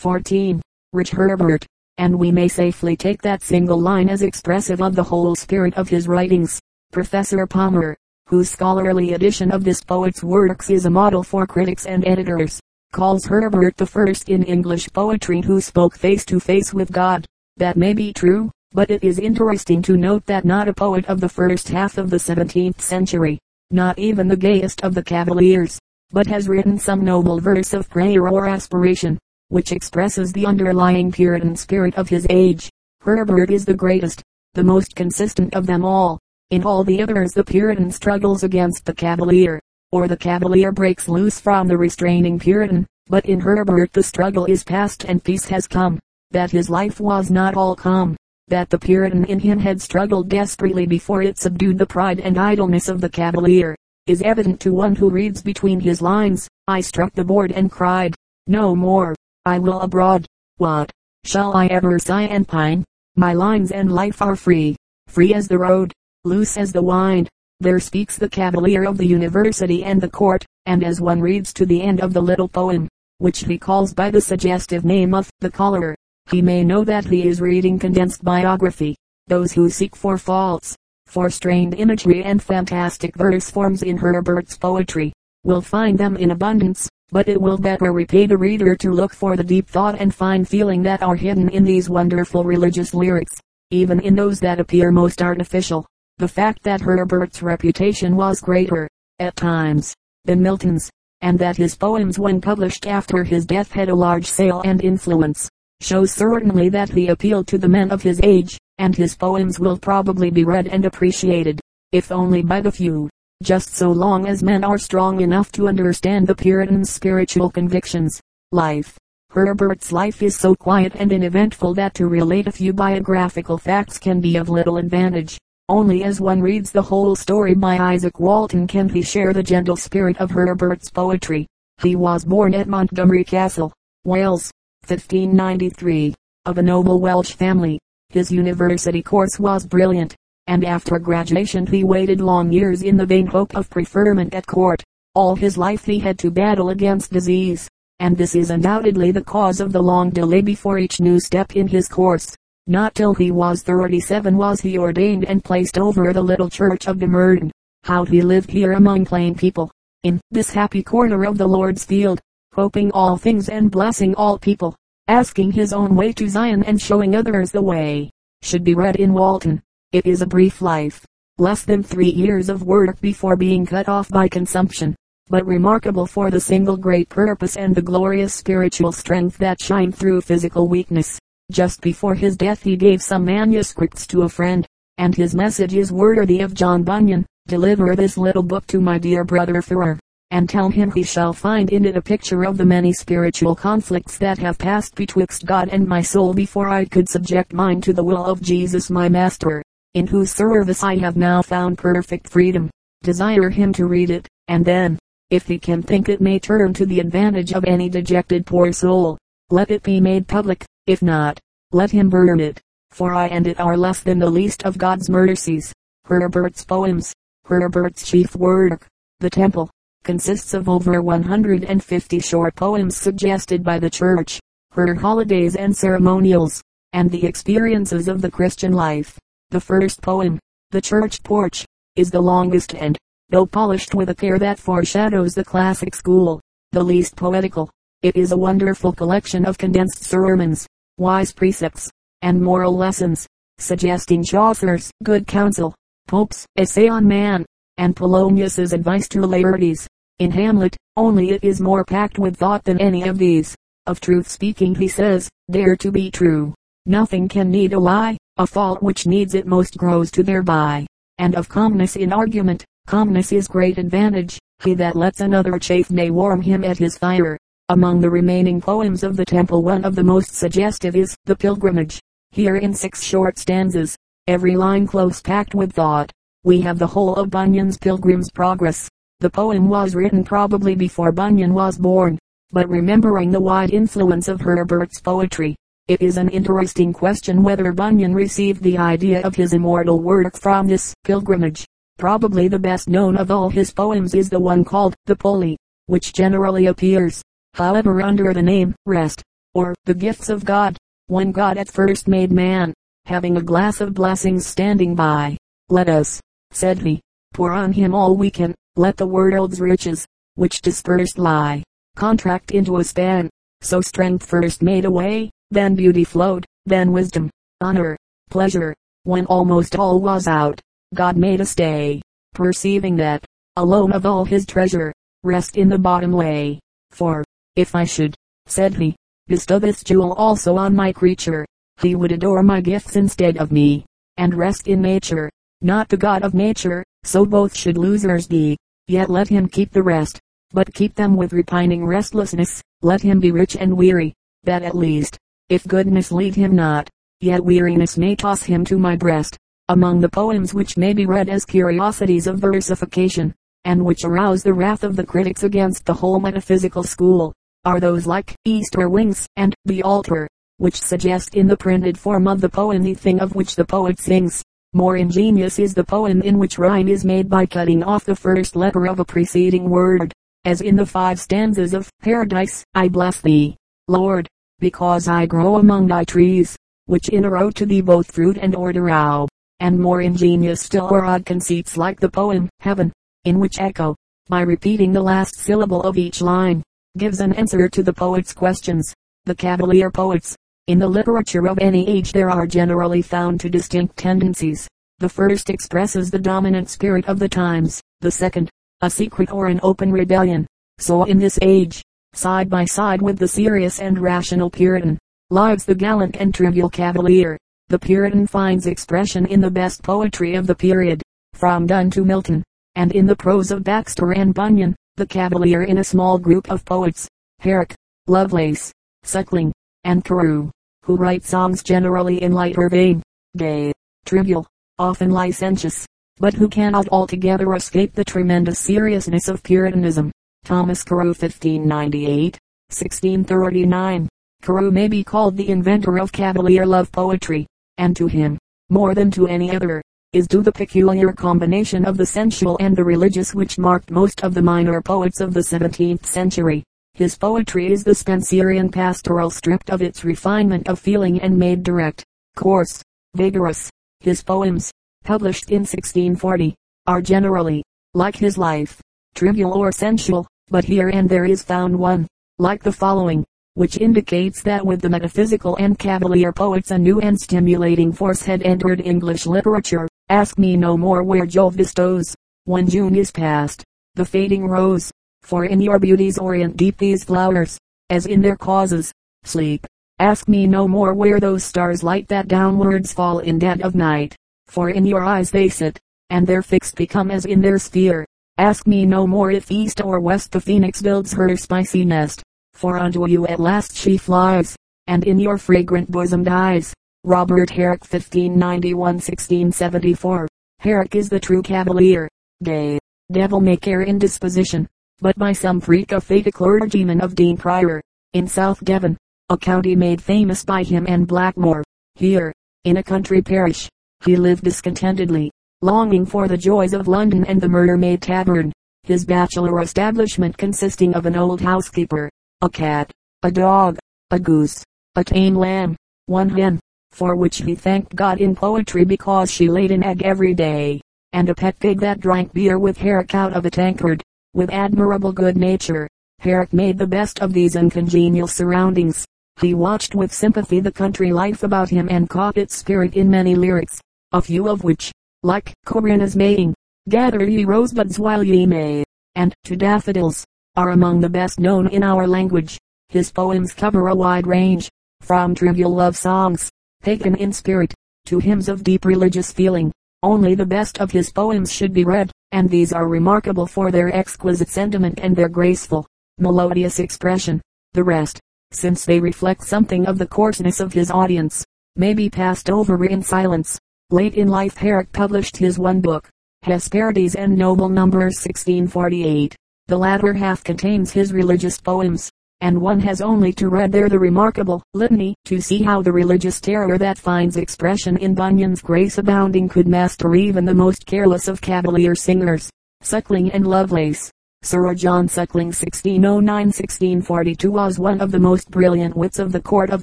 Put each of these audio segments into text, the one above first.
14. Rich Herbert. And we may safely take that single line as expressive of the whole spirit of his writings. Professor Palmer, whose scholarly edition of this poet's works is a model for critics and editors, calls Herbert the first in English poetry who spoke face to face with God. That may be true, but it is interesting to note that not a poet of the first half of the 17th century, not even the gayest of the cavaliers, but has written some noble verse of prayer or aspiration, which expresses the underlying Puritan spirit of his age. Herbert is the greatest, the most consistent of them all. In all the others the Puritan struggles against the Cavalier, or the Cavalier breaks loose from the restraining Puritan, but in Herbert the struggle is past and peace has come. That his life was not all calm, that the Puritan in him had struggled desperately before it subdued the pride and idleness of the Cavalier, is evident to one who reads between his lines. I struck the board and cried, no more. I will abroad. What? Shall I ever sigh and pine? My lines and life are free, free as the road, loose as the wind. There speaks the cavalier of the university and the court, and as one reads to the end of the little poem, which he calls by the suggestive name of the Collar, he may know that he is reading condensed biography. Those who seek for faults, for strained imagery and fantastic verse forms in Herbert's poetry, will find them in abundance but it will better repay the reader to look for the deep thought and fine feeling that are hidden in these wonderful religious lyrics, even in those that appear most artificial. The fact that Herbert's reputation was greater, at times, than Milton's, and that his poems when published after his death had a large sale and influence, shows certainly that he appealed to the men of his age, and his poems will probably be read and appreciated, if only by the few just so long as men are strong enough to understand the Puritan's spiritual convictions. Life. Herbert's life is so quiet and uneventful that to relate a few biographical facts can be of little advantage. Only as one reads the whole story by Izaak Walton can he share the gentle spirit of Herbert's poetry. He was born at Montgomery Castle, Wales, 1593, of a noble Welsh family. His university course was brilliant and after graduation he waited long years in the vain hope of preferment at court. All his life he had to battle against disease, and this is undoubtedly the cause of the long delay before each new step in his course. Not till he was 37 was he ordained and placed over the little church of Bemerton. How he lived here among plain people, in this happy corner of the Lord's field, hoping all things and blessing all people, asking his own way to Zion and showing others the way, should be read in Walton. It is a brief life, less than three years of work before being cut off by consumption, but remarkable for the single great purpose and the glorious spiritual strength that shine through physical weakness. Just before his death he gave some manuscripts to a friend, and his message is worthy of John Bunyan. Deliver this little book to my dear brother Ferrar, and tell him he shall find in it a picture of the many spiritual conflicts that have passed betwixt God and my soul before I could subject mine to the will of Jesus my Master in whose service I have now found perfect freedom. Desire him to read it, and then, if he can think it may turn to the advantage of any dejected poor soul, let it be made public. If not, let him burn it, for I and it are less than the least of God's mercies. Herbert's poems, Herbert's chief work, The Temple, consists of over 150 short poems suggested by the church, her holidays and ceremonials, and the experiences of the Christian life. The first poem, The Church Porch, is the longest and, though polished with a care that foreshadows the classic school, the least poetical. It is a wonderful collection of condensed sermons, wise precepts, and moral lessons, suggesting Chaucer's good counsel, Pope's essay on man, and Polonius's advice to Laertes. In Hamlet, only it is more packed with thought than any of these. Of truth speaking he says, dare to be true. Nothing can need a lie. A fault which needs it most grows to thereby. And of calmness in argument, calmness is great advantage. He that lets another chafe may warm him at his fire. Among the remaining poems of the temple one of the most suggestive is The Pilgrimage. Here in six short stanzas, every line close packed with thought, we have the whole of Bunyan's Pilgrim's Progress. The poem was written probably before Bunyan was born, but remembering the wide influence of Herbert's poetry, it is an interesting question whether Bunyan received the idea of his immortal work from this pilgrimage. Probably the best known of all his poems is the one called The Pulley, which generally appears, however under the name Rest. or the gifts of God. When God at first made man, having a glass of blessings standing by, let us, said he, pour on him all we can, let the world's riches, which dispersed lie, contract into a span. So strength first made a way, then beauty flowed, then wisdom, honor, pleasure. When almost all was out, God made a stay, perceiving that, alone of all his treasure, rest in the bottom lay. For, if I should, said he, bestow this jewel also on my creature, he would adore my gifts instead of me, and rest in nature, not the God of nature, so both should losers be. Yet let him keep the rest, but keep them with repining restlessness, let him be rich and weary, that at least, if goodness lead him not, yet weariness may toss him to my breast. Among the poems which may be read as curiosities of versification, and which arouse the wrath of the critics against the whole metaphysical school, are those like Easter Wings and The Altar, which suggest in the printed form of the poem the thing of which the poet sings. More ingenious is the poem in which rhyme is made by cutting off the first letter of a preceding word, as in the five stanzas of Paradise. I bless thee, Lord, because I grow among thy trees, which in a row to thee both fruit and order owe. And more ingenious still are odd conceits like the poem Heaven, in which echo, by repeating the last syllable of each line, gives an answer to the poet's questions. The Cavalier poets, in the literature of any age there are generally found two distinct tendencies. The first expresses the dominant spirit of the times, the second, a secret or an open rebellion. So in this age, side by side with the serious and rational Puritan, lives the gallant and trivial Cavalier. The Puritan finds expression in the best poetry of the period, from Donne to Milton, and in the prose of Baxter and Bunyan the Cavalier in a small group of poets, Herrick, Lovelace, Suckling, and Carew, who write songs generally in lighter vein, gay, trivial, often licentious, but who cannot altogether escape the tremendous seriousness of Puritanism. Thomas Carew 1598, 1639. Carew may be called the inventor of Cavalier love poetry, and to him, more than to any other, is due the peculiar combination of the sensual and the religious which marked most of the minor poets of the 17th century. His poetry is the Spenserian pastoral stripped of its refinement of feeling and made direct, coarse, vigorous. His poems, published in 1640, are generally, like his life, trivial or sensual, but here and there is found one, like the following, which indicates that with the metaphysical and cavalier poets a new and stimulating force had entered English literature. Ask me no more where Jove bestows, when June is past, the fading rose, for in your beauties orient deep these flowers, as in their causes, sleep. Ask me no more where those stars light that downwards fall in dead of night, for in your eyes they sit, and their fixed become as in their sphere. Ask me no more if east or west the phoenix builds her spicy nest, for unto you at last she flies, and in your fragrant bosom dies. Robert Herrick 1591-1674 Herrick is the true cavalier, gay, devil may care in disposition, but by some freak of fate a clergyman of Dean Prior, in South Devon, a county made famous by him and Blackmore. Here, in a country parish, he lived discontentedly, longing for the joys of London and the Mermaid Tavern. His bachelor establishment consisting of an old housekeeper, a cat, a dog, a goose, a tame lamb, one hen, for which he thanked God in poetry because she laid an egg every day, and a pet pig that drank beer with Herrick out of a tankard, with admirable good nature. Herrick made the best of these uncongenial surroundings. He watched with sympathy the country life about him and caught its spirit in many lyrics, a few of which, like Corinna's maying, gather ye rosebuds while ye may, and to daffodils, are among the best known in our language. His poems cover a wide range, from trivial love songs, taken in spirit, to hymns of deep religious feeling. Only the best of his poems should be read, and these are remarkable for their exquisite sentiment and their graceful, melodious expression. The rest, since they reflect something of the coarseness of his audience, may be passed over in silence. Late in life Herrick published his one book, Hesperides and Noble Numbers 1648. The latter half contains his religious poems, and one has only to read there the remarkable litany to see how the religious terror that finds expression in Bunyan's grace abounding could master even the most careless of cavalier singers. Suckling and Lovelace, Sir John Suckling 1609-1642 was one of the most brilliant wits of the court of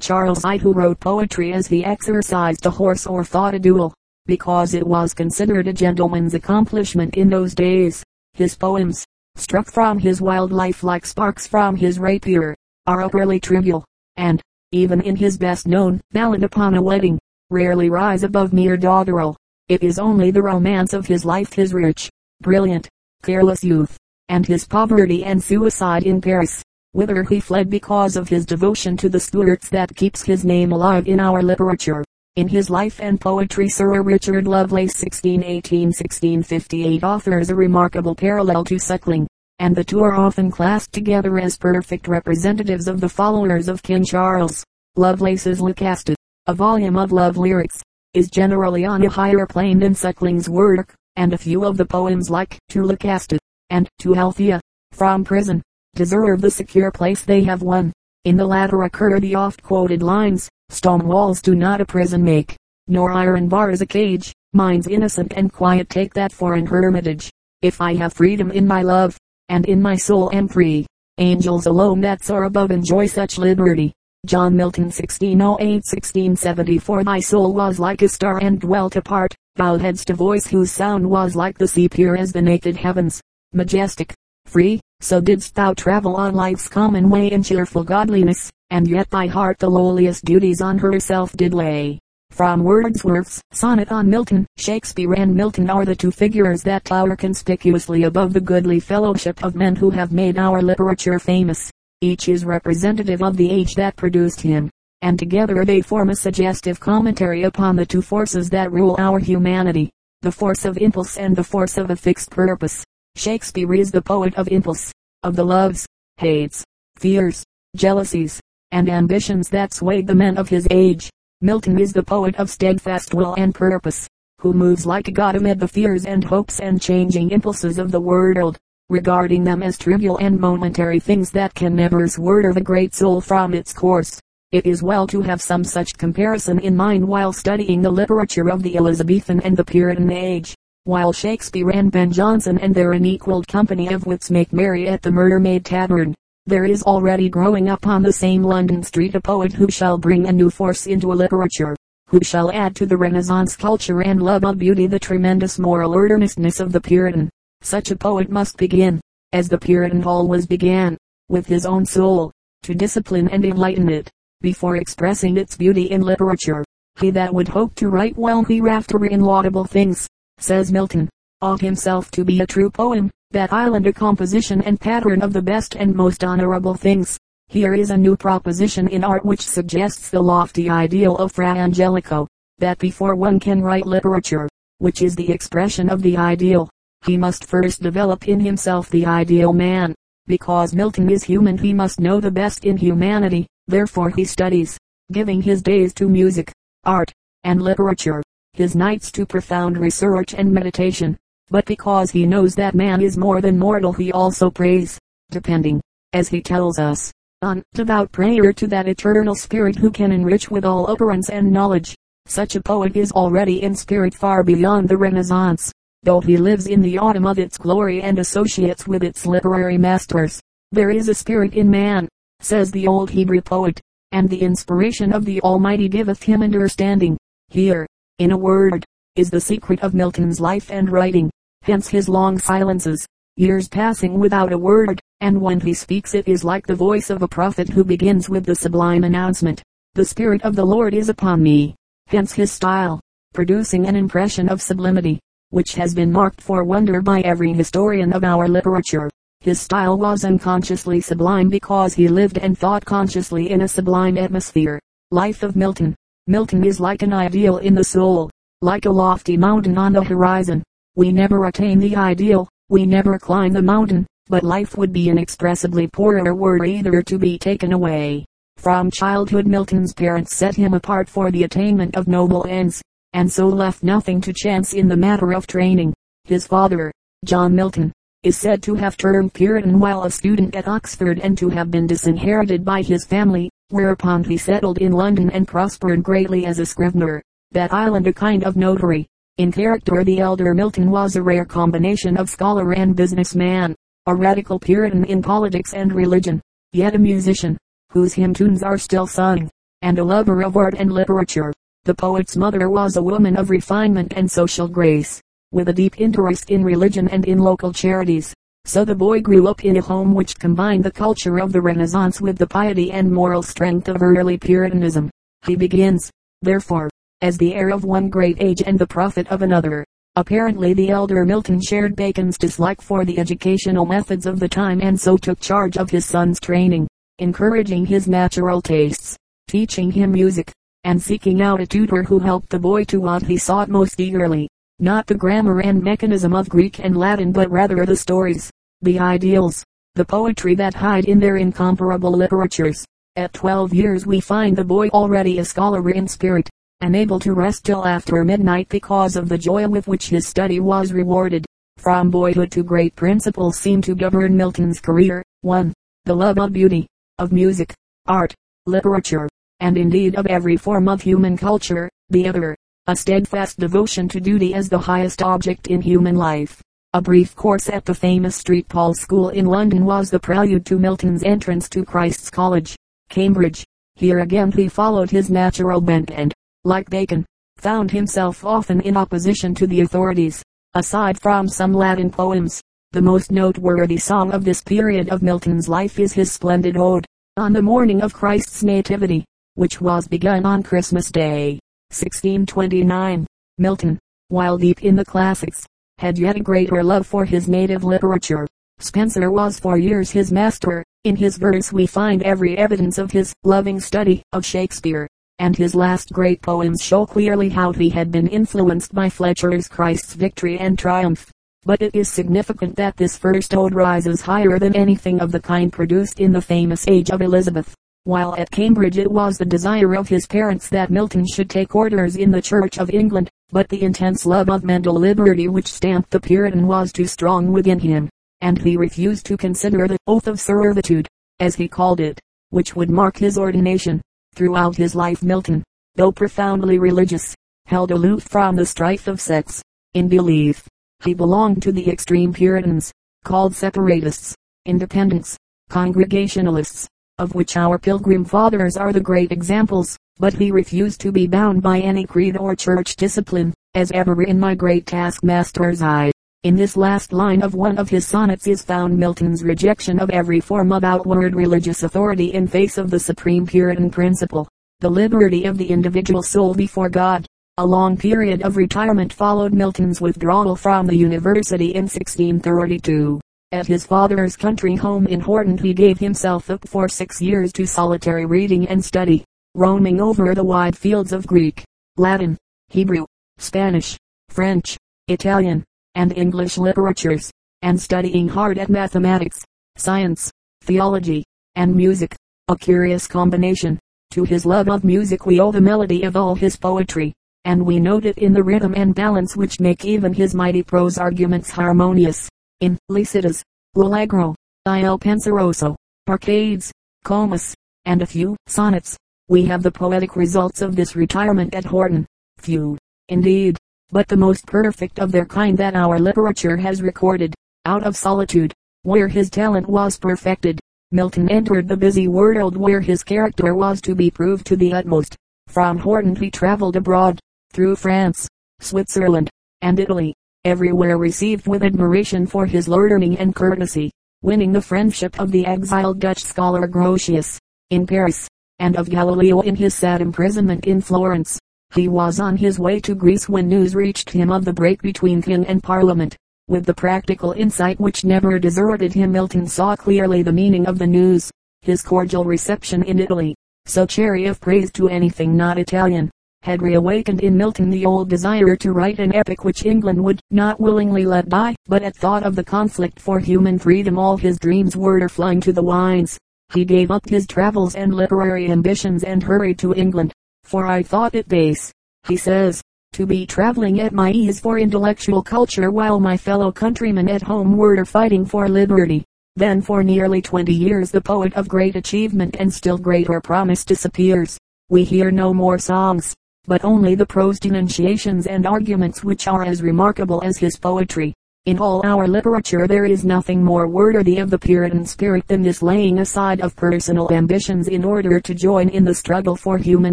Charles I who wrote poetry as he exercised a horse or fought a duel, because it was considered a gentleman's accomplishment in those days. His poems, struck from his wild life like sparks from his rapier, are utterly trivial, and, even in his best known Ballad upon a Wedding, rarely rise above mere doggerel. It is only the romance of his life his rich, brilliant, careless youth and his poverty and suicide in Paris, whither he fled because of his devotion to the Stuarts that keeps his name alive in our literature. In his life and poetry Sir Richard Lovelace 1618-1658 offers a remarkable parallel to Suckling, and the two are often classed together as perfect representatives of the followers of King Charles. Lovelace's Lucasta, a volume of love lyrics, is generally on a higher plane than Suckling's work, and a few of the poems like To Lucasta, and to Althea, from prison, deserve the secure place they have won. In the latter occur the oft quoted lines, Stone walls do not a prison make, nor iron bars a cage, mine's innocent and quiet take that for an hermitage. If I have freedom in my love, and in my soul am free, angels alone that soar above enjoy such liberty. John Milton 1608-1674 My soul was like a star and dwelt apart, bowed heads to voice whose sound was like the sea pure as the naked heavens majestic, free, so didst thou travel on life's common way in cheerful godliness, and yet thy heart the lowliest duties on herself did lay. From Wordsworth's Sonnet on Milton, Shakespeare and Milton are the two figures that tower conspicuously above the goodly fellowship of men who have made our literature famous. Each is representative of the age that produced him, and together they form a suggestive commentary upon the two forces that rule our humanity, the force of impulse and the force of a fixed purpose. Shakespeare is the poet of impulse, of the loves, hates, fears, jealousies, and ambitions that swayed the men of his age. Milton is the poet of steadfast will and purpose, who moves like a god amid the fears and hopes and changing impulses of the world, regarding them as trivial and momentary things that can never swerve the great soul from its course. It is well to have some such comparison in mind while studying the literature of the Elizabethan and the Puritan age while Shakespeare and Ben Jonson and their unequaled company of wits make merry at the Mermaid Tavern. There is already growing up on the same London street a poet who shall bring a new force into literature, who shall add to the Renaissance culture and love of beauty the tremendous moral earnestness of the Puritan. Such a poet must begin, as the Puritan always began, with his own soul, to discipline and enlighten it, before expressing its beauty in literature. He that would hope to write well hereafter in laudable things, says Milton, ought himself to be a true poem, that islander composition and pattern of the best and most honorable things. Here is a new proposition in art which suggests the lofty ideal of Fra Angelico, that before one can write literature, which is the expression of the ideal, he must first develop in himself the ideal man. Because Milton is human he must know the best in humanity, therefore he studies, giving his days to music, art, and literature his nights to profound research and meditation. But because he knows that man is more than mortal he also prays, depending, as he tells us, on devout prayer to that eternal spirit who can enrich with all utterance and knowledge. Such a poet is already in spirit far beyond the Renaissance, though he lives in the autumn of its glory and associates with its literary masters. There is a spirit in man, says the old Hebrew poet, and the inspiration of the Almighty giveth him understanding. Here, in a word, is the secret of Milton's life and writing. Hence his long silences, years passing without a word, and when he speaks it is like the voice of a prophet who begins with the sublime announcement, The Spirit of the Lord is upon me. Hence his style, producing an impression of sublimity, which has been marked for wonder by every historian of our literature. His style was unconsciously sublime because he lived and thought consciously in a sublime atmosphere. Life of Milton. Milton is like an ideal in the soul, like a lofty mountain on the horizon. We never attain the ideal, we never climb the mountain, but life would be inexpressibly poorer were either to be taken away. From childhood Milton's parents set him apart for the attainment of noble ends, and so left nothing to chance in the matter of training. His father, John Milton, is said to have turned Puritan while a student at Oxford and to have been disinherited by his family, whereupon he settled in London and prospered greatly as a scrivener, that island a kind of notary. In character the elder Milton was a rare combination of scholar and businessman. a radical Puritan in politics and religion, yet a musician, whose hymn tunes are still sung, and a lover of art and literature. The poet's mother was a woman of refinement and social grace, with a deep interest in religion and in local charities. So the boy grew up in a home which combined the culture of the Renaissance with the piety and moral strength of early Puritanism. He begins, therefore, as the heir of one great age and the prophet of another. Apparently the elder Milton shared Bacon's dislike for the educational methods of the time and so took charge of his son's training, encouraging his natural tastes, teaching him music, and seeking out a tutor who helped the boy to what he sought most eagerly, not the grammar and mechanism of Greek and Latin but rather the stories, the ideals, the poetry that hide in their incomparable literatures. At twelve years we find the boy already a scholar in spirit, and able to rest till after midnight because of the joy with which his study was rewarded. From boyhood to great principles seem to govern Milton's career. 1. The love of beauty, of music, art, literature, and indeed of every form of human culture. The other, a steadfast devotion to duty as the highest object in human life. A brief course at the famous St. Paul's School in London was the prelude to Milton's entrance to Christ's College, Cambridge. Here again he followed his natural bent and, like Bacon, found himself often in opposition to the authorities. Aside from some Latin poems, the most noteworthy song of this period of Milton's life is his splendid ode, On the Morning of Christ's Nativity, which was begun on Christmas Day, 1629. Milton, while deep in the classics, had yet a greater love for his native literature. Spenser was for years his master. In his verse we find every evidence of his loving study of Shakespeare, and his last great poems show clearly how he had been influenced by Fletcher's Christ's Victory and Triumph. But it is significant that this first ode rises higher than anything of the kind produced in the famous age of Elizabeth. While at Cambridge it was the desire of his parents that Milton should take orders in the Church of England, but the intense love of mental liberty which stamped the Puritan was too strong within him, and he refused to consider the oath of servitude, as he called it, which would mark his ordination. Throughout his life Milton, though profoundly religious, held aloof from the strife of sects. In belief, he belonged to the extreme Puritans, called separatists, independents, congregationalists, of which our pilgrim fathers are the great examples but he refused to be bound by any creed or church discipline, as ever in my great taskmaster's eye. In this last line of one of his sonnets is found Milton's rejection of every form of outward religious authority in face of the supreme Puritan principle, the liberty of the individual soul before God. A long period of retirement followed Milton's withdrawal from the university in 1632. At his father's country home in Horton he gave himself up for six years to solitary reading and study roaming over the wide fields of Greek, Latin, Hebrew, Spanish, French, Italian, and English literatures, and studying hard at mathematics, science, theology, and music, a curious combination. To his love of music we owe the melody of all his poetry, and we note it in the rhythm and balance which make even his mighty prose arguments harmonious. In Lycidas, L'Allegro, Il Penseroso, Arcades, Comus, and a few sonnets, we have the poetic results of this retirement at Horton. Few, indeed, but the most perfect of their kind that our literature has recorded. Out of solitude, where his talent was perfected, Milton entered the busy world where his character was to be proved to the utmost. From Horton he traveled abroad, through France, Switzerland, and Italy, everywhere received with admiration for his learning and courtesy, winning the friendship of the exiled Dutch scholar Grotius. In Paris, and of Galileo in his sad imprisonment in Florence. He was on his way to Greece when news reached him of the break between king and parliament. With the practical insight which never deserted him Milton saw clearly the meaning of the news. His cordial reception in Italy, so chary of praise to anything not Italian, had reawakened in Milton the old desire to write an epic which England would not willingly let die, but at thought of the conflict for human freedom all his dreams were flying to the winds. He gave up his travels and literary ambitions and hurried to England, for I thought it base, he says, to be traveling at my ease for intellectual culture while my fellow countrymen at home were fighting for liberty. Then for nearly 20 years the poet of great achievement and still greater promise disappears. We hear no more songs, but only the prose denunciations and arguments which are as remarkable as his poetry. In all our literature there is nothing more worthy of the Puritan spirit than this laying aside of personal ambitions in order to join in the struggle for human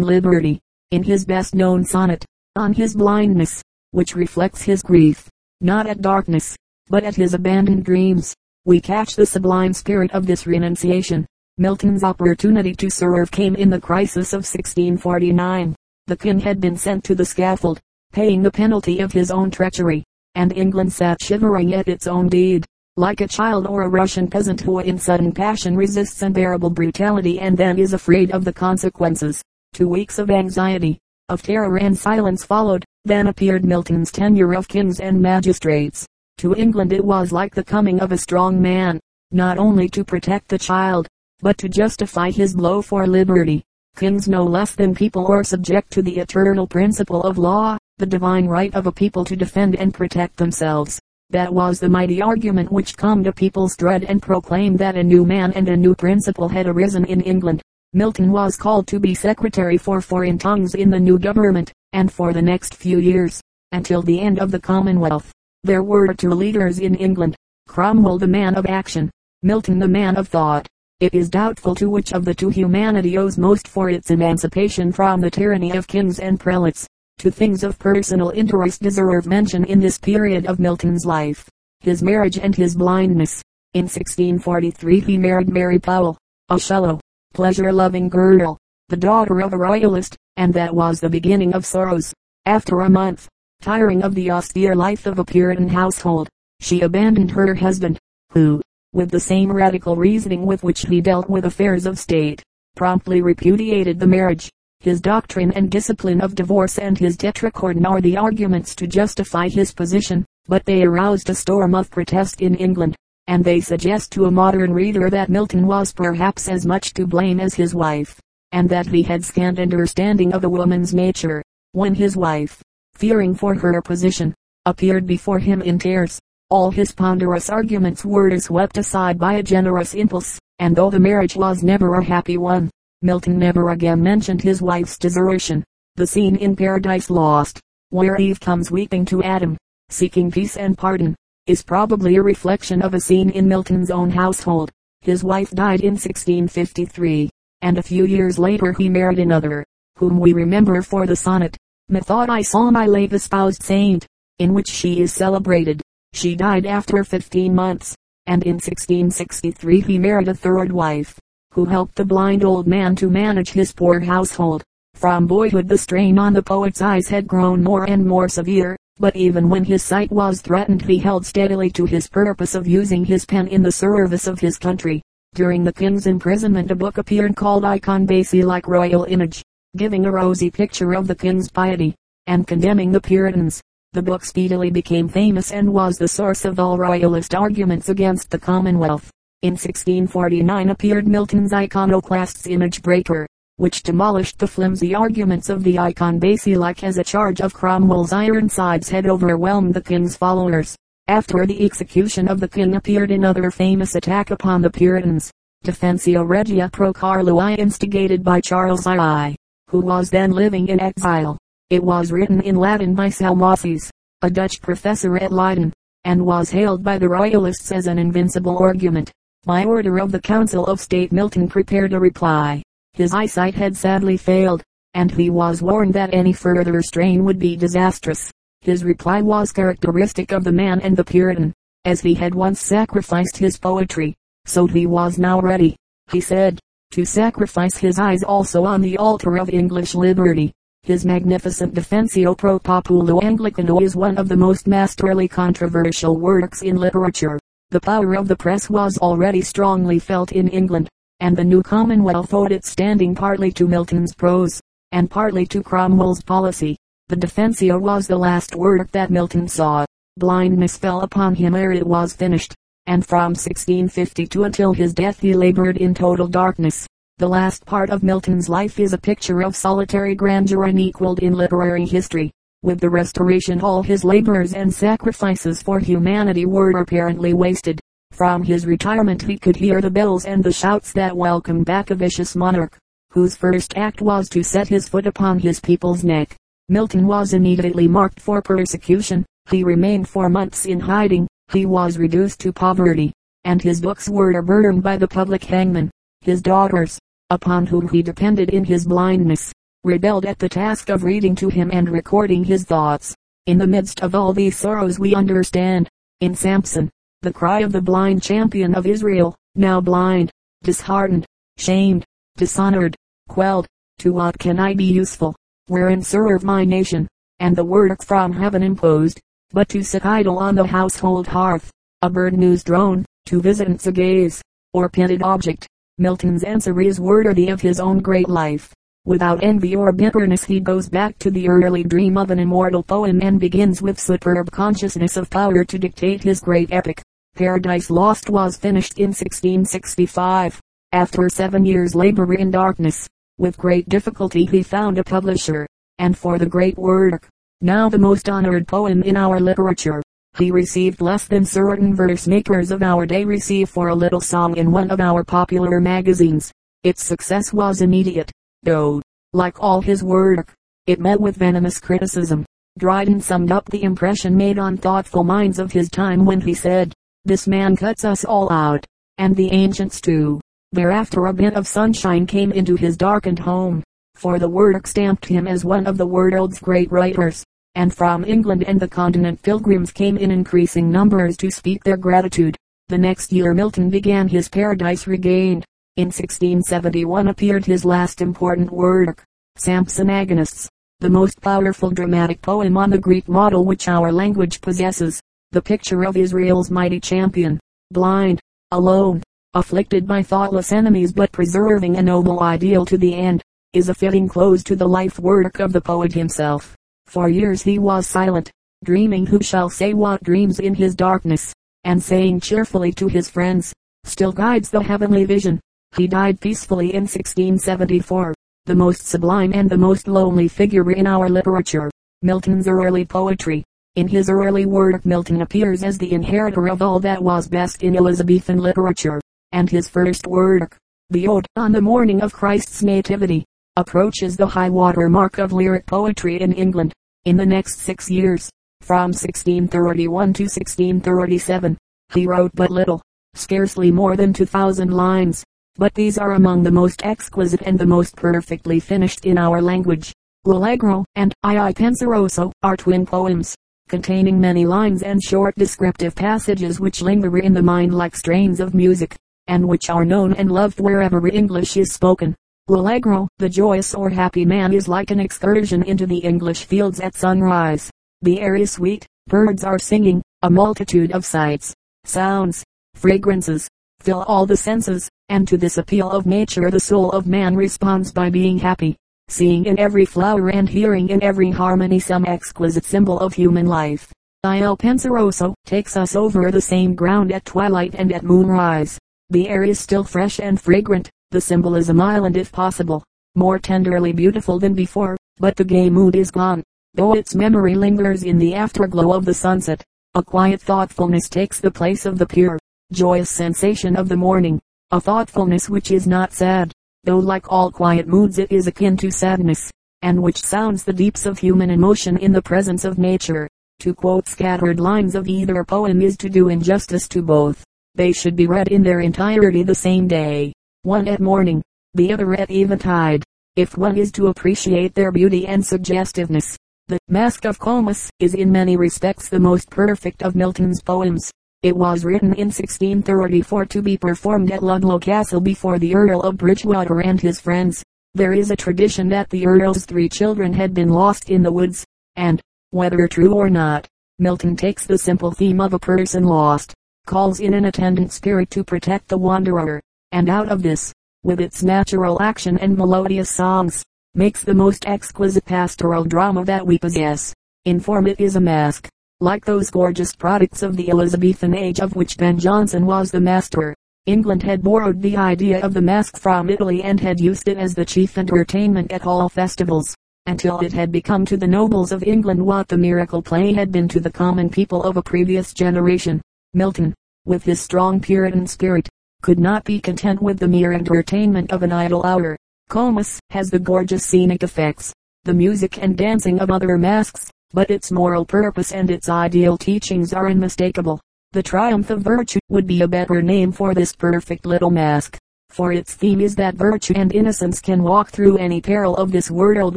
liberty. In his best known sonnet, on his blindness, which reflects his grief, not at darkness, but at his abandoned dreams, we catch the sublime spirit of this renunciation. Milton's opportunity to serve came in the crisis of 1649. The king had been sent to the scaffold, paying the penalty of his own treachery, and England sat shivering at its own deed, like a child or a Russian peasant who in sudden passion resists unbearable brutality and then is afraid of the consequences. Two weeks of anxiety, of terror and silence followed, then appeared Milton's tenure of kings and magistrates. To England it was like the coming of a strong man, not only to protect the child, but to justify his blow for liberty. Kings no less than people are subject to the eternal principle of law, the divine right of a people to defend and protect themselves. That was the mighty argument which calmed the people's dread and proclaimed that a new man and a new principle had arisen in England. Milton was called to be secretary for foreign tongues in the new government, and for the next few years, until the end of the Commonwealth, there were two leaders in England, Cromwell the man of action, Milton the man of thought. It is doubtful to which of the two humanity owes most for its emancipation from the tyranny of kings and prelates. Two things of personal interest deserve mention in this period of Milton's life. His marriage and his blindness. In 1643 he married Mary Powell, a shallow, pleasure-loving girl, the daughter of a royalist, and that was the beginning of sorrows. After a month, tiring of the austere life of a Puritan household, she abandoned her husband, who, with the same radical reasoning with which he dealt with affairs of state, promptly repudiated the marriage. His doctrine and discipline of divorce and his tetrachordon are the arguments to justify his position, but they aroused a storm of protest in England and they suggest to a modern reader that Milton was perhaps as much to blame as his wife, and that he had scant understanding of a woman's nature. When his wife, fearing for her position, appeared before him in tears, all his ponderous arguments were swept aside by a generous impulse, and though the marriage was never a happy one, Milton never again mentioned his wife's desertion. The scene in Paradise Lost, where Eve comes weeping to Adam, seeking peace and pardon, is probably a reflection of a scene in Milton's own household. His wife died in 1653, and a few years later he married another, whom we remember for the sonnet, Methought I saw my late espoused saint, in which she is celebrated. She died after 15 months, and in 1663 he married a third wife, who helped the blind old man to manage his poor household. From boyhood the strain on the poet's eyes had grown more and more severe, but even when his sight was threatened he held steadily to his purpose of using his pen in the service of his country. During the king's imprisonment a book appeared called Eikon Basilike royal image, giving a rosy picture of the king's piety, and condemning the Puritans. The book speedily became famous and was the source of all royalist arguments against the Commonwealth. In 1649 appeared Milton's Iconoclastes Image Breaker, which demolished the flimsy arguments of the icon like as a charge of Cromwell's Ironsides had overwhelmed the king's followers. After the execution of the king appeared another famous attack upon the Puritans, Defensio Regia pro Carlui instigated by Charles I, who was then living in exile. It was written in Latin by Salmasius, a Dutch professor at Leiden, and was hailed by the royalists as an invincible argument. By order of the Council of State Milton prepared a reply his eyesight had sadly failed, and he was warned that any further strain would be disastrous. His reply was characteristic of the man and the Puritan. As he had once sacrificed his poetry, so he was now ready, he said, to sacrifice his eyes also on the altar of English liberty. His magnificent Defensio pro Populo Anglicano is one of the most masterly controversial works in literature. The power of the press was already strongly felt in England, and the new Commonwealth owed its standing partly to Milton's prose, and partly to Cromwell's policy. The Defensio was the last work that Milton saw. Blindness fell upon him ere it was finished, and from 1652 until his death he labored in total darkness. The last part of Milton's life is a picture of solitary grandeur unequaled in literary history. With the restoration all his labors and sacrifices for humanity were apparently wasted. From his retirement he could hear the bells and the shouts that welcomed back a vicious monarch, whose first act was to set his foot upon his people's neck. Milton was immediately marked for persecution. He remained for months in hiding, he was reduced to poverty, and his books were burned by the public hangman. His daughters, upon whom he depended in his blindness, rebelled at the task of reading to him and recording his thoughts. In the midst of all these sorrows we understand, in Samson, the cry of the blind champion of Israel, now blind, disheartened, shamed, dishonored, quelled, to what can I be useful, wherein serve my nation, and the work from heaven imposed, but to sit idle on the household hearth, a bird news drone, to visit a gaze, or painted object. Milton's answer is worthy of his own great life. Without envy or bitterness he goes back to the early dream of an immortal poem and begins with superb consciousness of power to dictate his great epic. Paradise Lost was finished in 1665. After seven years labor in darkness, with great difficulty he found a publisher, and for the great work, now the most honored poem in our literature, he received less than certain verse makers of our day receive for a little song in one of our popular magazines. Its success was immediate though, like all his work, it met with venomous criticism. Dryden summed up the impression made on thoughtful minds of his time when he said, This man cuts us all out, and the ancients too. Thereafter a bit of sunshine came into his darkened home, for the work stamped him as one of the world's great writers, and from England and the continent pilgrims came in increasing numbers to speak their gratitude. The next year Milton began his Paradise Regained, in 1671 appeared his last important work, Samson Agonistes, the most powerful dramatic poem on the Greek model which our language possesses, the picture of Israel's mighty champion, blind, alone, afflicted by thoughtless enemies but preserving a noble ideal to the end, is a fitting close to the life work of the poet himself. For years he was silent, dreaming who shall say what dreams in his darkness, and saying cheerfully to his friends, still guides the heavenly vision. He died peacefully in 1674, the most sublime and the most lonely figure in our literature. Milton's early poetry. In his early work Milton appears as the inheritor of all that was best in Elizabethan literature, and his first work, the Ode on the Morning of Christ's Nativity, approaches the high water mark of lyric poetry in England. In the next six years, from 1631 to 1637, he wrote but little, scarcely more than 2,000 lines, but these are among the most exquisite and the most perfectly finished in our language. L'Allegro and Il Penseroso are twin poems, containing many lines and short descriptive passages which linger in the mind like strains of music, and which are known and loved wherever English is spoken. L'Allegro, the joyous or happy man is like an excursion into the English fields at sunrise. The air is sweet, birds are singing, a multitude of sights, sounds, fragrances, fill all the senses, and to this appeal of nature the soul of man responds by being happy, seeing in every flower and hearing in every harmony some exquisite symbol of human life. Il Penseroso takes us over the same ground at twilight and at moonrise. The air is still fresh and fragrant, the symbol is a mild if possible, more tenderly beautiful than before, but the gay mood is gone, though its memory lingers in the afterglow of the sunset. A quiet thoughtfulness takes the place of the pure, joyous sensation of the morning, a thoughtfulness which is not sad, though like all quiet moods it is akin to sadness, and which sounds the deeps of human emotion in the presence of nature. To quote scattered lines of either poem is to do injustice to both. They should be read in their entirety the same day, one at morning, the other at eventide, if one is to appreciate their beauty and suggestiveness. The Mask of Comus is in many respects the most perfect of Milton's poems. It was written in 1634 to be performed at Ludlow Castle before the Earl of Bridgewater and his friends. There is a tradition that the Earl's three children had been lost in the woods, and, whether true or not, Milton takes the simple theme of a person lost, calls in an attendant spirit to protect the wanderer, and out of this, with its natural action and melodious songs, makes the most exquisite pastoral drama that we possess. In form it is a masque, like those gorgeous products of the Elizabethan age of which Ben Jonson was the master. England had borrowed the idea of the masque from Italy and had used it as the chief entertainment at all festivals, until it had become to the nobles of England what the miracle play had been to the common people of a previous generation. Milton, with his strong Puritan spirit, could not be content with the mere entertainment of an idle hour. Comus has the gorgeous scenic effects, the music and dancing of other masks, but its moral purpose and its ideal teachings are unmistakable. The triumph of virtue would be a better name for this perfect little mask, for its theme is that virtue and innocence can walk through any peril of this world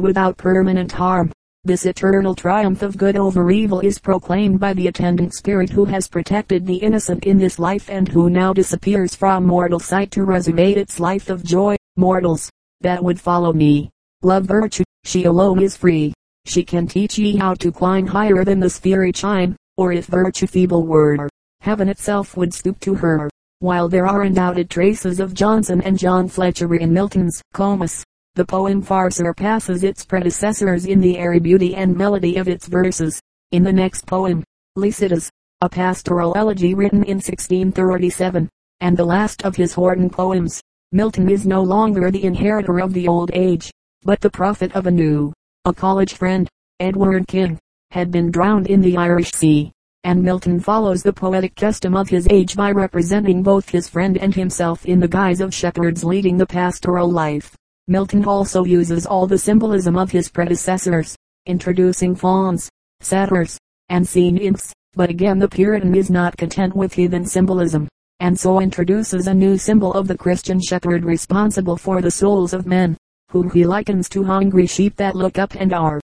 without permanent harm. This eternal triumph of good over evil is proclaimed by the attendant spirit who has protected the innocent in this life and who now disappears from mortal sight to resume its life of joy. Mortals, that would follow me, love virtue, she alone is free. She can teach ye how to climb higher than the sphery chime, or if virtue feeble were, heaven itself would stoop to her. While there are undoubted traces of Jonson and John Fletcher in Milton's Comus, the poem far surpasses its predecessors in the airy beauty and melody of its verses. In the next poem, Lycidas, a pastoral elegy written in 1637, and the last of his Horton poems, Milton is no longer the inheritor of the old age, but the prophet of a new. A college friend, Edward King, had been drowned in the Irish Sea, and Milton follows the poetic custom of his age by representing both his friend and himself in the guise of shepherds leading the pastoral life. Milton also uses all the symbolism of his predecessors, introducing fawns, satyrs, and sea nymphs. But again the Puritan is not content with heathen symbolism, and so introduces a new symbol of the Christian shepherd responsible for the souls of men, whom he likens to hungry sheep that look up and are